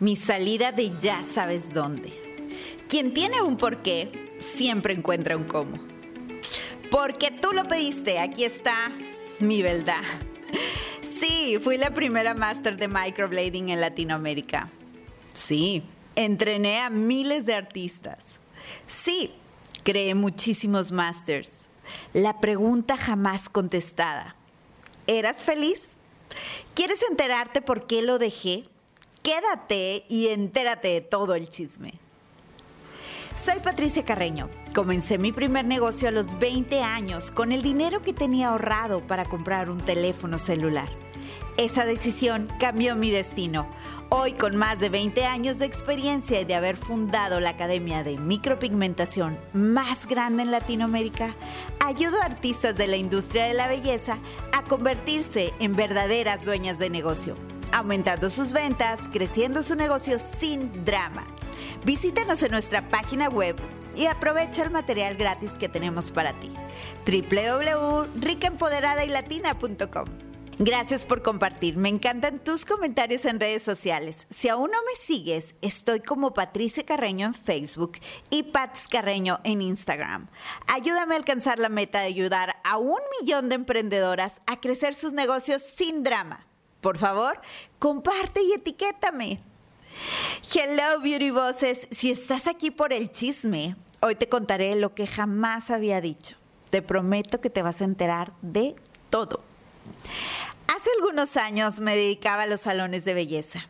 Mi salida de ya sabes dónde. Quien tiene un porqué, siempre encuentra un cómo. Porque tú lo pediste, aquí está mi verdad. Sí, fui la primera máster de microblading en Latinoamérica. Sí, entrené a miles de artistas. Sí, creé muchísimos masters. La pregunta jamás contestada. ¿Eras feliz? ¿Quieres enterarte por qué lo dejé? Quédate y entérate de todo el chisme. Soy Patricia Carreño. Comencé mi primer negocio a los 20 años con el dinero que tenía ahorrado para comprar un teléfono celular. Esa decisión cambió mi destino. Hoy, con más de 20 años de experiencia y de haber fundado la Academia de Micropigmentación más grande en Latinoamérica, ayudo a artistas de la industria de la belleza a convertirse en verdaderas dueñas de negocio, aumentando sus ventas, creciendo su negocio sin drama. Visítanos en nuestra página web y aprovecha el material gratis que tenemos para ti. www.ricaempoderadaylatina.com Gracias por compartir. Me encantan tus comentarios en redes sociales. Si aún no me sigues, estoy como Patricia Carreño en Facebook y Pats Carreño en Instagram. Ayúdame a alcanzar la meta de ayudar a un millón de emprendedoras a crecer sus negocios sin drama. Por favor, comparte y etiquétame. Hello, Beauty Bosses. Si estás aquí por el chisme, hoy te contaré lo que jamás había dicho. Te prometo que te vas a enterar de todo. Hace algunos años me dedicaba a los salones de belleza.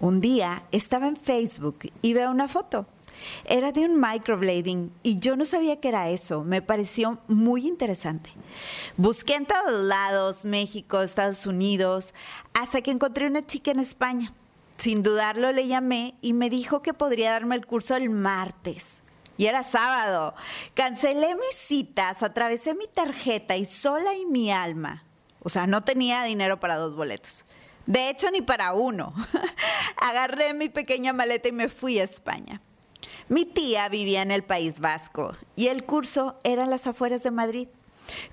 Un día estaba en Facebook y veo una foto. Era de un microblading y yo no sabía que era eso. Me pareció muy interesante. Busqué en todos lados, México, Estados Unidos, hasta que encontré una chica en España. Sin dudarlo le llamé y me dijo que podría darme el curso el martes. Y era sábado. Cancelé mis citas, atravesé mi tarjeta y sola y mi alma o sea, no tenía dinero para dos boletos. De hecho, ni para uno. Agarré mi pequeña maleta y me fui a España. Mi tía vivía en el País Vasco y el curso era en las afueras de Madrid.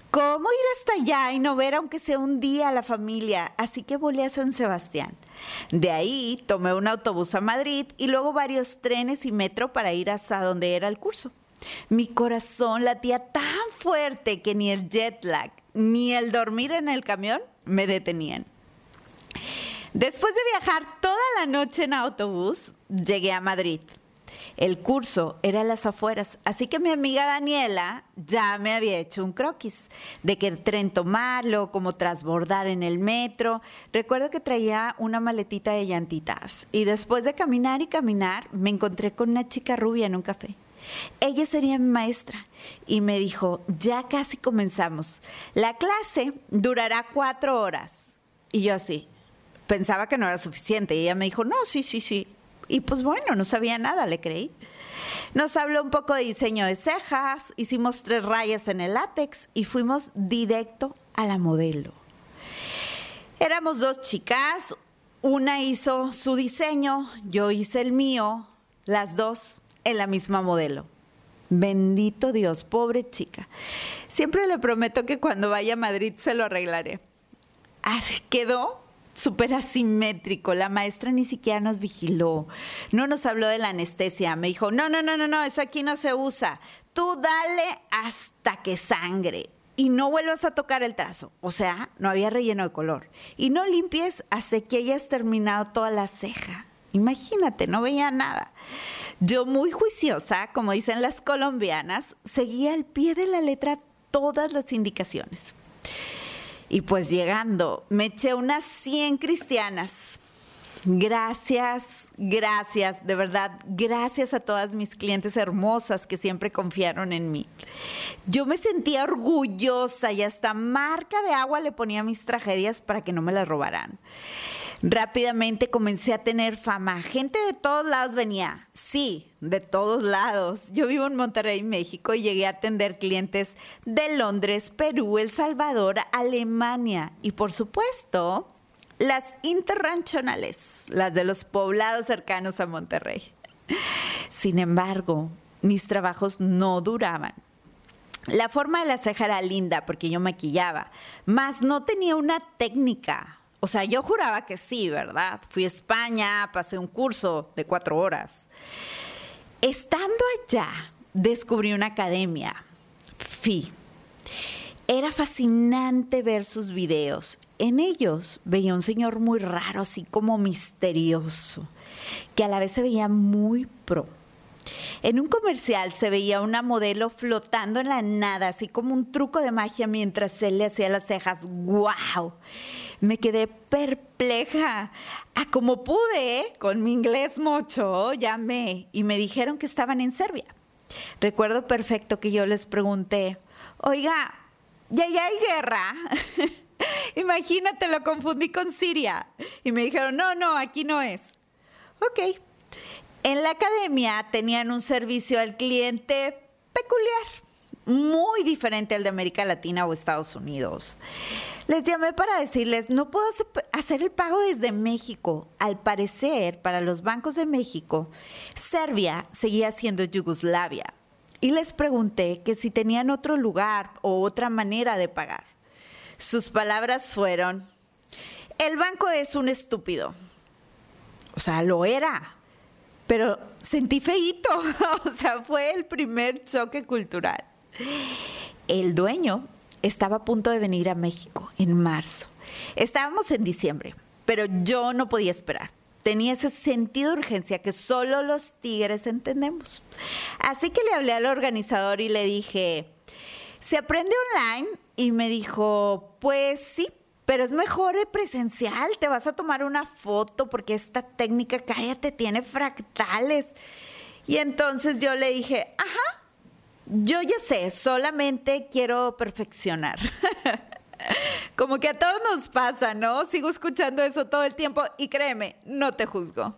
¿Cómo ir hasta allá y no ver aunque sea un día a la familia? Así que volé a San Sebastián. De ahí tomé un autobús a Madrid y luego varios trenes y metro para ir hasta donde era el curso. Mi corazón latía tan fuerte que ni el jet lag ni el dormir en el camión me detenían. Después de viajar toda la noche en autobús, llegué a Madrid. El curso era a las afueras, así que mi amiga Daniela ya me había hecho un croquis de qué tren tomarlo, cómo transbordar en el metro. Recuerdo que traía una maletita de llantitas y después de caminar y caminar me encontré con una chica rubia en un café. Ella sería mi maestra y me dijo, ya casi comenzamos. La clase durará cuatro horas. Y yo así, pensaba que no era suficiente. Y ella me dijo, no, sí, sí, sí. Y pues bueno, no sabía nada, le creí. Nos habló un poco de diseño de cejas, hicimos tres rayas en el látex y fuimos directo a la modelo. Éramos dos chicas, una hizo su diseño, yo hice el mío, las dos en la misma modelo. Bendito Dios, pobre chica. Siempre le prometo que cuando vaya a Madrid se lo arreglaré. Ah, quedó súper asimétrico. La maestra ni siquiera nos vigiló. No nos habló de la anestesia. Me dijo, no, no, no, no, no, eso aquí no se usa. Tú dale hasta que sangre. Y no vuelvas a tocar el trazo. O sea, no había relleno de color. Y no limpies hasta que hayas terminado toda la ceja. Imagínate, no veía nada. Yo muy juiciosa, como dicen las colombianas, seguía al pie de la letra todas las indicaciones. Y pues llegando, me eché unas 100 cristianas. Gracias, gracias, de verdad, gracias a todas mis clientes hermosas que siempre confiaron en mí. Yo me sentía orgullosa y hasta marca de agua le ponía mis tragedias para que no me las robaran. Rápidamente comencé a tener fama. Gente de todos lados venía. Sí, de todos lados. Yo vivo en Monterrey, México, y llegué a atender clientes de Londres, Perú, El Salvador, Alemania y por supuesto las interranchonales, las de los poblados cercanos a Monterrey. Sin embargo, mis trabajos no duraban. La forma de la ceja era linda porque yo maquillaba, mas no tenía una técnica O sea, yo juraba que sí, ¿verdad? Fui a España, pasé un curso de cuatro horas. Estando allá, descubrí una academia, FI. Era fascinante ver sus videos. En ellos veía un señor muy raro, así como misterioso, que a la vez se veía muy pro. En un comercial se veía una modelo flotando en la nada, así como un truco de magia mientras él le hacía las cejas. ¡Wow! Me quedé perpleja. A como pude, con mi inglés mocho, llamé y me dijeron que estaban en Serbia. Recuerdo perfecto que yo les pregunté, oiga, ¿ya, ya hay guerra? Imagínate, lo confundí con Siria. Y me dijeron, no, no, aquí no es. Ok, en la academia tenían un servicio al cliente peculiar, muy diferente al de América Latina o Estados Unidos. Les llamé para decirles, no puedo hacer el pago desde México. Al parecer, para los bancos de México, Serbia seguía siendo Yugoslavia. Y les pregunté que si tenían otro lugar o otra manera de pagar. Sus palabras fueron, el banco es un estúpido. O sea, lo era pero sentí feíto, o sea, fue el primer choque cultural. El dueño estaba a punto de venir a México en marzo. Estábamos en diciembre, pero yo no podía esperar. Tenía ese sentido de urgencia que solo los tigres entendemos. Así que le hablé al organizador y le dije, ¿se aprende online? Y me dijo, pues sí, pero es mejor el presencial, te vas a tomar una foto porque esta técnica, cállate, tiene fractales. Y entonces yo le dije, ajá, yo ya sé, solamente quiero perfeccionar. Como que a todos nos pasa, ¿no? Sigo escuchando eso todo el tiempo y créeme, no te juzgo.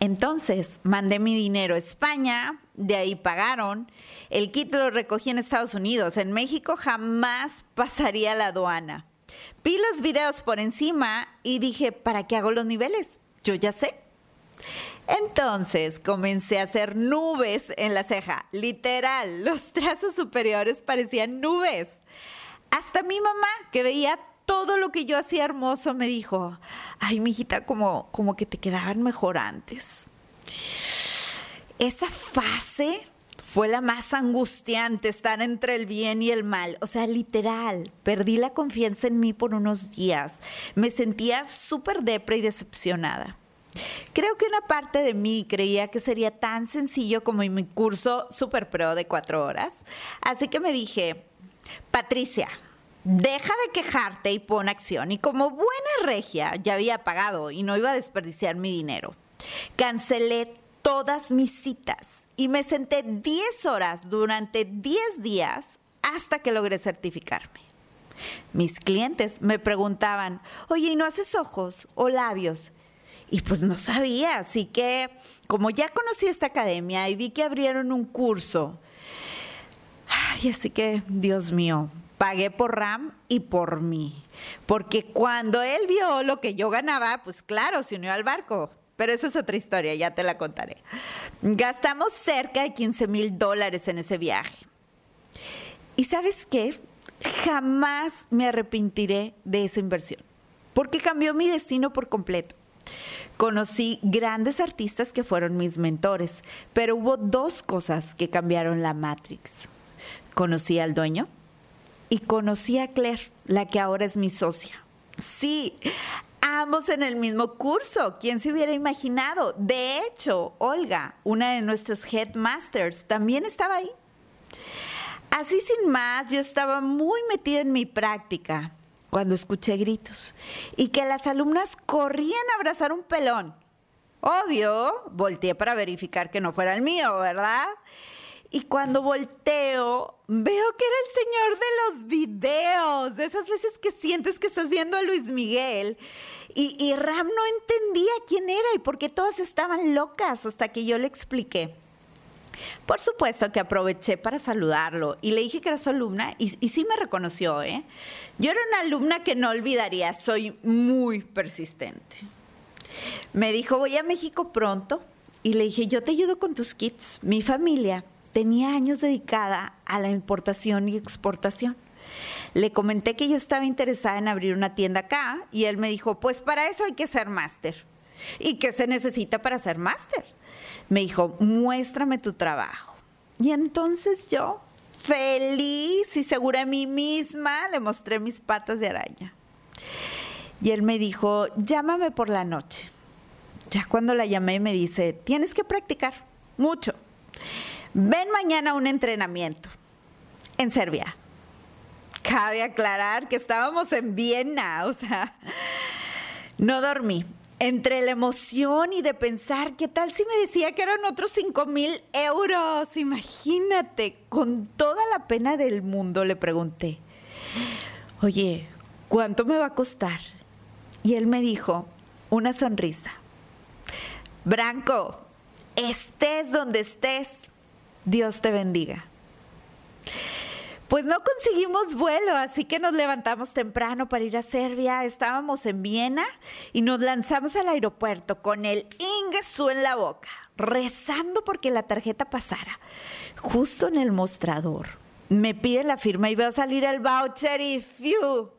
Entonces mandé mi dinero a España, de ahí pagaron. El kit lo recogí en Estados Unidos. En México jamás pasaría la aduana. Vi los videos por encima y dije, ¿para qué hago los niveles? Yo ya sé. Entonces comencé a hacer nubes en la ceja, literal, los trazos superiores parecían nubes. Hasta mi mamá, que veía todo lo que yo hacía hermoso, me dijo, ay, mijita, como, como que te quedaban mejor antes. Esa fase fue la más angustiante estar entre el bien y el mal. O sea, literal, perdí la confianza en mí por unos días. Me sentía súper depre y decepcionada. Creo que una parte de mí creía que sería tan sencillo como en mi curso Super Pro de cuatro horas. Así que me dije, Patricia, deja de quejarte y pon acción. Y como buena regia, ya había pagado y no iba a desperdiciar mi dinero. Cancelé todas mis citas y me senté 10 horas durante 10 días hasta que logré certificarme. Mis clientes me preguntaban, oye, ¿y no haces ojos o labios? Y pues no sabía, así que como ya conocí esta academia y vi que abrieron un curso, ay, así que, Dios mío, pagué por RAM y por mí. Porque cuando él vio lo que yo ganaba, pues claro, se unió al barco. Pero esa es otra historia, ya te la contaré. Gastamos cerca de 15 mil dólares en ese viaje. ¿Y sabes qué? Jamás me arrepentiré de esa inversión, porque cambió mi destino por completo. Conocí grandes artistas que fueron mis mentores, pero hubo dos cosas que cambiaron la Matrix. Conocí al dueño y conocí a Claire, la que ahora es mi socia. Sí, ambos en el mismo curso. ¿Quién se hubiera imaginado? De hecho, Olga, una de nuestras headmasters, también estaba ahí. Así sin más, yo estaba muy metida en mi práctica cuando escuché gritos y que las alumnas corrían a abrazar un pelón. Obvio, volteé para verificar que no fuera el mío, ¿verdad? Y cuando volteo, veo que era el señor de los videos, de esas veces que sientes que estás viendo a Luis Miguel. Y, Ram no entendía quién era y por qué todas estaban locas hasta que yo le expliqué. Por supuesto que aproveché para saludarlo y le dije que era su alumna y, y, sí me reconoció, ¿eh? Yo era una alumna que no olvidaría, soy muy persistente. Me dijo, voy a México pronto y le dije, yo te ayudo con tus kits. Mi familia tenía años dedicada a la importación y exportación. Le comenté que yo estaba interesada en abrir una tienda acá y él me dijo, pues para eso hay que ser máster. ¿Y qué se necesita para ser máster? Me dijo, muéstrame tu trabajo. Y entonces yo, feliz y segura de mí misma, le mostré mis patas de araña. Y él me dijo, llámame por la noche. Ya cuando la llamé me dice, tienes que practicar mucho. Ven mañana a un entrenamiento en Serbia. Cabe aclarar que estábamos en Viena, o sea, no dormí. Entre la emoción y de pensar, ¿qué tal si me decía que eran otros 5 mil euros? Imagínate, con toda la pena del mundo le pregunté, oye, ¿cuánto me va a costar? Y él me dijo, una sonrisa. Branco, estés donde estés, Dios te bendiga. Pues no conseguimos vuelo, así que nos levantamos temprano para ir a Serbia. Estábamos en Viena y nos lanzamos al aeropuerto con el Ingesu en la boca, rezando porque la tarjeta pasara. Justo en el mostrador. Me pide la firma y veo salir el voucher y ¡fiu!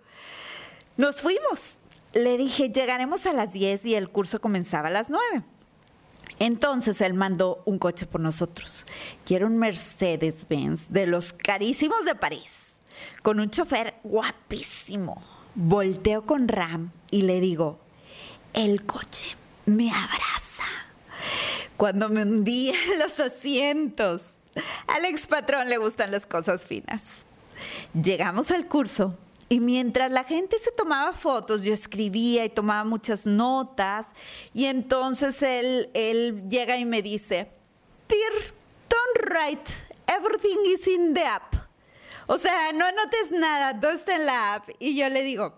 Nos fuimos. Le dije, llegaremos a las 10 y el curso comenzaba a las 9. Entonces él mandó un coche por nosotros. Quiero un Mercedes-Benz de los carísimos de París, con un chofer guapísimo. Volteo con Ram y le digo, el coche me abraza. Cuando me hundí en los asientos. Al ex patrón le gustan las cosas finas. Llegamos al curso y mientras la gente se tomaba fotos, yo escribía y tomaba muchas notas. Y entonces él, él llega y me dice, Dear, don't write, everything is in the app. O sea, no anotes nada, todo está en la app. Y yo le digo,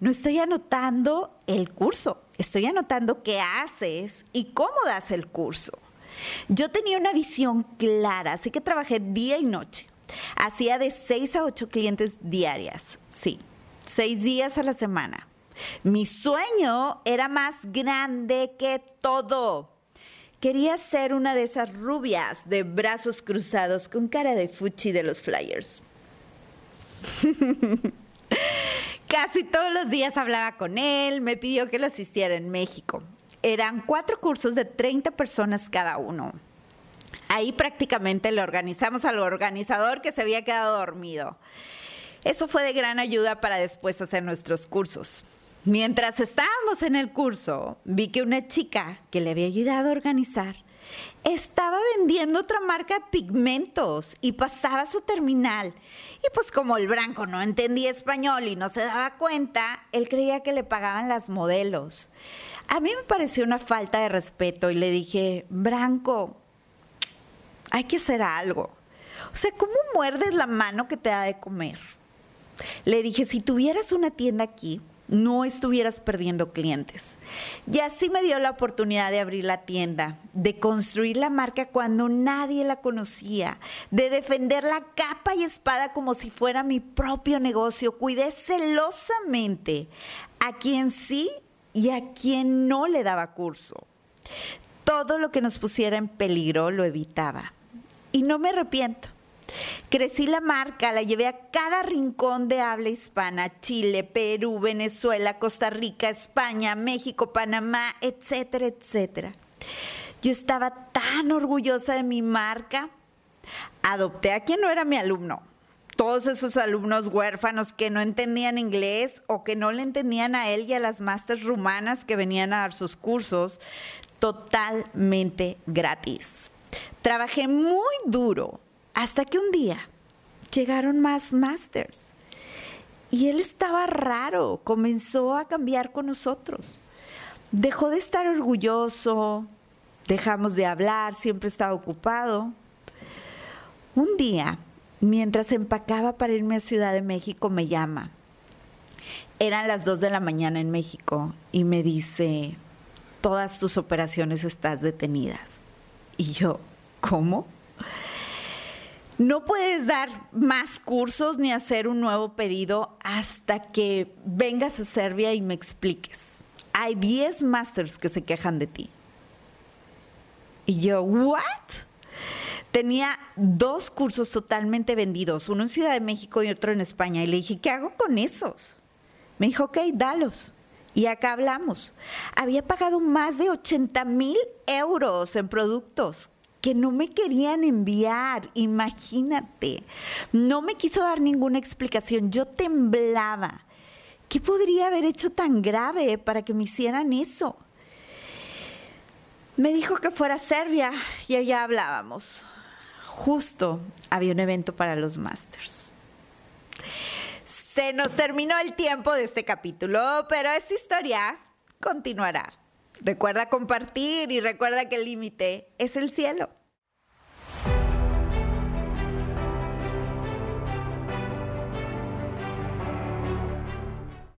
no estoy anotando el curso, estoy anotando qué haces y cómo das el curso. Yo tenía una visión clara, así que trabajé día y noche. Hacía de seis a ocho clientes diarias, sí, seis días a la semana. Mi sueño era más grande que todo. Quería ser una de esas rubias de brazos cruzados con cara de fuchi de los flyers. Casi todos los días hablaba con él, me pidió que lo asistiera en México. Eran cuatro cursos de 30 personas cada uno. Ahí prácticamente le organizamos al organizador que se había quedado dormido. Eso fue de gran ayuda para después hacer nuestros cursos. Mientras estábamos en el curso, vi que una chica que le había ayudado a organizar estaba vendiendo otra marca de pigmentos y pasaba su terminal. Y pues como el Branco no entendía español y no se daba cuenta, él creía que le pagaban las modelos. A mí me pareció una falta de respeto y le dije, Branco, hay que hacer algo. O sea, ¿cómo muerdes la mano que te da de comer? Le dije, si tuvieras una tienda aquí, no estuvieras perdiendo clientes. Y así me dio la oportunidad de abrir la tienda, de construir la marca cuando nadie la conocía, de defender la capa y espada como si fuera mi propio negocio. Cuidé celosamente a quien sí y a quien no le daba curso. Todo lo que nos pusiera en peligro lo evitaba y no me arrepiento. Crecí la marca, la llevé a cada rincón de habla hispana, Chile, Perú, Venezuela, Costa Rica, España, México, Panamá, etcétera, etcétera. Yo estaba tan orgullosa de mi marca. Adopté a quien no era mi alumno. Todos esos alumnos huérfanos que no entendían inglés o que no le entendían a él y a las masters rumanas que venían a dar sus cursos totalmente gratis. Trabajé muy duro hasta que un día llegaron más masters. Y él estaba raro, comenzó a cambiar con nosotros. Dejó de estar orgulloso, dejamos de hablar, siempre estaba ocupado. Un día, mientras empacaba para irme a Ciudad de México, me llama. Eran las 2 de la mañana en México y me dice, todas tus operaciones estás detenidas. Y yo, ¿Cómo? No puedes dar más cursos ni hacer un nuevo pedido hasta que vengas a Serbia y me expliques. Hay 10 masters que se quejan de ti. Y yo, ¿what? tenía dos cursos totalmente vendidos, uno en Ciudad de México y otro en España. Y le dije, ¿qué hago con esos? Me dijo, ok, dalos. Y acá hablamos. Había pagado más de 80 mil euros en productos que no me querían enviar, imagínate. No me quiso dar ninguna explicación, yo temblaba. ¿Qué podría haber hecho tan grave para que me hicieran eso? Me dijo que fuera a Serbia y allá hablábamos justo había un evento para los Masters. Se nos terminó el tiempo de este capítulo, pero esta historia continuará. Recuerda compartir y recuerda que el límite es el cielo.